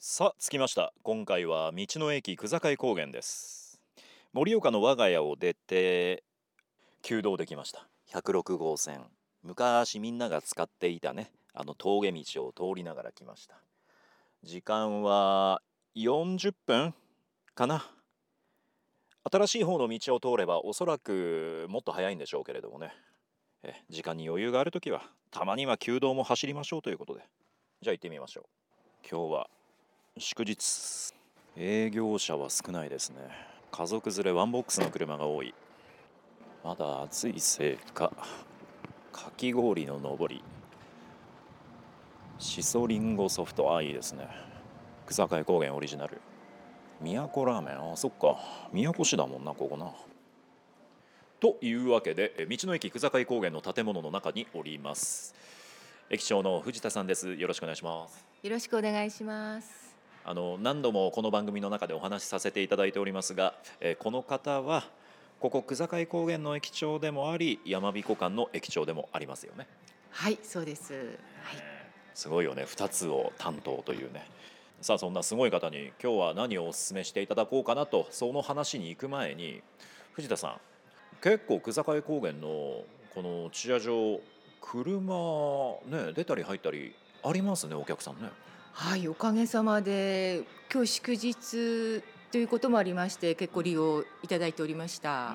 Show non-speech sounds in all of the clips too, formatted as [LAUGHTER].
さあ着きました。今回は道の駅久坂高原です。盛岡の我が家を出て旧道できました。106号線。昔みんなが使っていたねあの峠道を通りながら来ました。時間は40分かな。新しい方の道を通ればおそらくもっと早いんでしょうけれどもね。え時間に余裕がある時はたまには旧道も走りましょうということで。じゃあ行ってみましょう。今日は祝日。営業者は少ないですね。家族連れワンボックスの車が多い。まだ暑いせいか。かき氷の上り。しそりんごソフトあいいですね。草海高原オリジナル。都ラーメン？あそっか。宮古市だもんなここな。というわけで道の駅久坂高原の建物の中におります。駅長の藤田さんです。よろしくお願いします。よろしくお願いします。あの何度もこの番組の中でお話しさせていただいておりますが、えーこの方はここ久坂高原の駅長でもあり山彦館の駅長でもありますよねはい、そうです。はい。すごいよね2つを担当というねさあそんなすごい方に今日は何をお勧めしていただこうかなとその話に行く前に藤田さん結構久坂高原のこの駐車場車ね出たり入ったりありますねお客さんね。はい、おかげさまで今日祝日ということもありまして結構利用いただいておりました。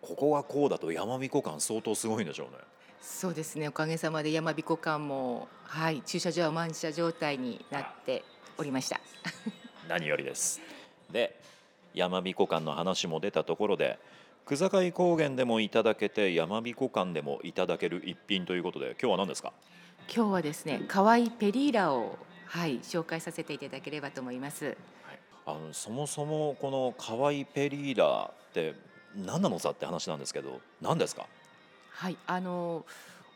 ここがこうだと山彦館相当すごいんでしょうね。そうですね。おかげさまで山彦館もはい駐車場は満車状態になっておりました。[LAUGHS] 何よりです。で山彦館の話も出たところで久坂高原でもいただけて山彦館でもいただける一品ということで今日は何ですか？今日はですね、可愛いペリーラをはい紹介させていただければと思います。あのそもそもこの可愛いペリーラって何なのさって話なんですけど何ですか？はい、あの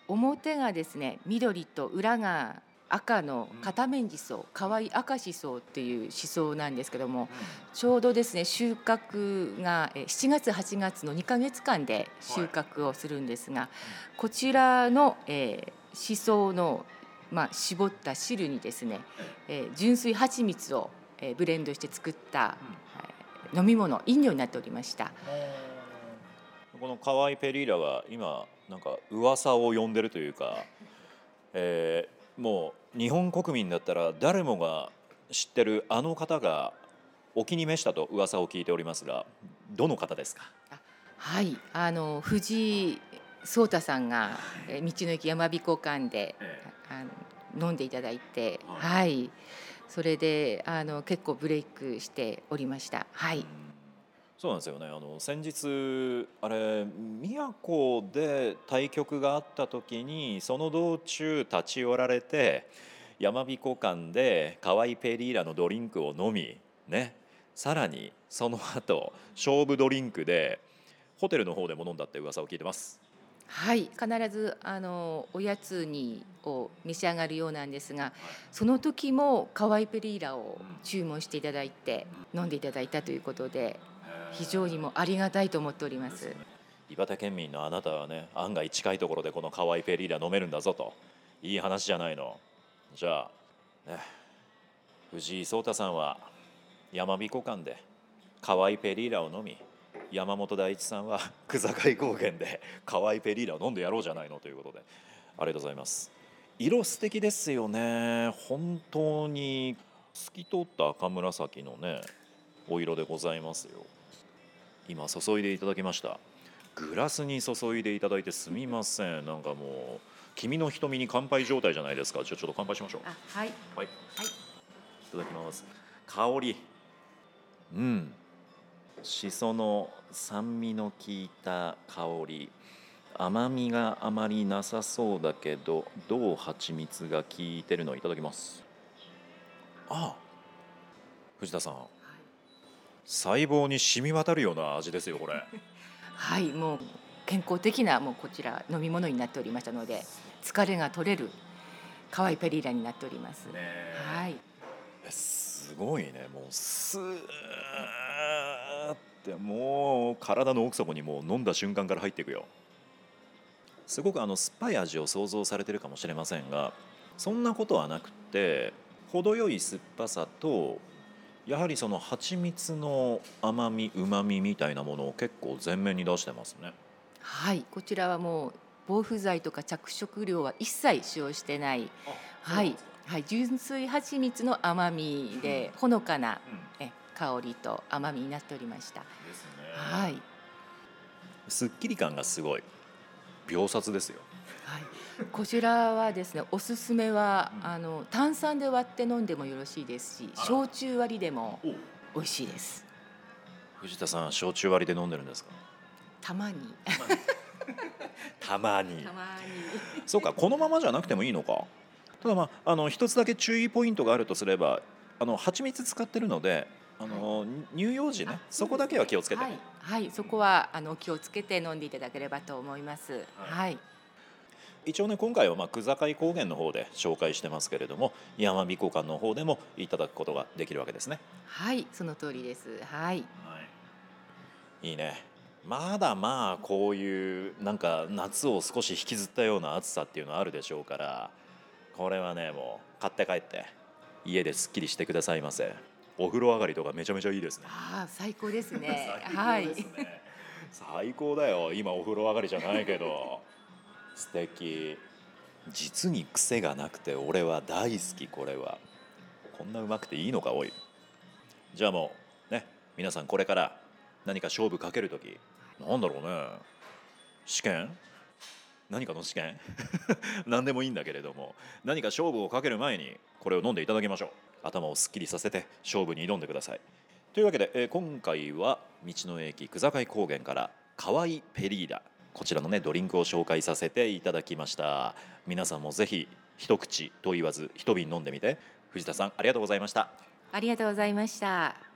表がですね緑と裏が赤の片面地層、可愛い赤しそっていうしそなんですけども、ちょうどですね収穫がえ7月8月の2ヶ月間で収穫をするんですが、こちらの、えー、しそのまあ絞った汁にですね、えー、純粋蜂蜜を、えー、ブレンドして作った、えー飲み物飲料になっておりました。この可愛いペリーラが今なんか噂を呼んでるというか、えーもう日本国民だったら誰もが知ってるあの方がお気に召したと噂を聞いておりますがどの方ですか？はい、あの藤井聡太さんがえー道の駅山彦館であの飲んでいただいて、ははい、それであの結構ブレイクしておりました。はい、そうなんですよね。あの先日あれ宮古で対局があった時にその道中立ち寄られて山彦館で可愛いペリーラのドリンクを飲みね。さらにその後勝負ドリンクでホテルの方でも飲んだって噂を聞いてます。はい、必ずあのおやつにを召し上がるようなんですが、その時も可愛いペリーラを注文していただいて飲んでいただいたということで、非常にもうありがたいと思っております。岩手県民のあなたはね案外近いところでこの可愛いペリーラ飲めるんだぞと。いい話じゃないの。じゃあ、ね、藤井聡太さんは山彦館で可愛いペリーラを飲み山本大一さんは [LAUGHS] 久坂高原で可愛いペリーラを飲んでやろうじゃないのということでありがとうございます。色素敵ですよね。本当に透き通った赤紫のねお色でございますよ。今注いでいただきました。グラスに注いでいただいてすみません。なんかもう君の瞳に乾杯状態じゃないですか。じゃあちょっと乾杯しましょう。あ、はい、はい。い。はい。ただきます。香り。うんしその酸味の効いた香り甘みがあまりなさそうだけどどう蜂蜜が効いてるのいただきます。あ藤田さん。細胞に染み渡るような味ですよこれ。[LAUGHS] はい、もう健康的なもうこちら飲み物になっておりましたので、疲れが取れる可愛いペリーラになっております。はい、えすごいね。もうスーってもう体の奥底にもう飲んだ瞬間から入っていくよ。すごくあの酸っぱい味を想像されてるかもしれませんがそんなことはなくって程よい酸っぱさとやはりその蜂蜜の甘みうまみみたいなものを結構前面に出してますね。はいこちらはもう防腐剤とか着色料は一切使用してない。はい、はい、純粋蜂蜜の甘みでほのかなうん。え香りと甘みになっておりました。ですね。はい、すっきり感がすごい。秒殺ですよ。はい、こちらはですね、おすすめは、うんあの炭酸で割って飲んでもよろしいですし、焼酎割りでも美味しいです。藤田さん焼酎割りで飲んでるんですか？たまに。たまに。[LAUGHS] たまに。そうかこのままじゃなくてもいいのか。ただまああの一つだけ注意ポイントがあるとすればあの蜂蜜使ってるのであの、乳幼児ねそこだけは気をつけて、はい、はい、そこはあの気をつけて飲んでいただければと思います。はい、一応ね今回はまあ久坂高原の方で紹介してますけれども山美湖館の方でもいただくことができるわけですね。はい、その通りです。はい、いいね。まだまあこういうなんか夏を少し引きずったような暑さっていうのはあるでしょうからこれはねもう買って帰って家ですっきりしてくださいませお風呂上がりとかめちゃめちゃいいですね。ああ、最高ですね。最 [LAUGHS] はい。最高だよ。今お風呂上がりじゃないけど。[LAUGHS] 素敵。実に癖がなくて俺は大好きこれは。こんなうまくていいのかおい。じゃあもうね皆さんこれから何か勝負かける時。なんだろうね。試験？何かの試験？[LAUGHS] 何でもいいんだけれども。何か勝負をかける前にこれを飲んでいただきましょう頭をすっきりさせて勝負に挑んでください。というわけで、えー今回は道の駅久坂高原から河合ペリーダ。こちらのねドリンクを紹介させていただきました。皆さんもぜひ一口と言わず一瓶飲んでみて。藤田さんありがとうございました。ありがとうございました。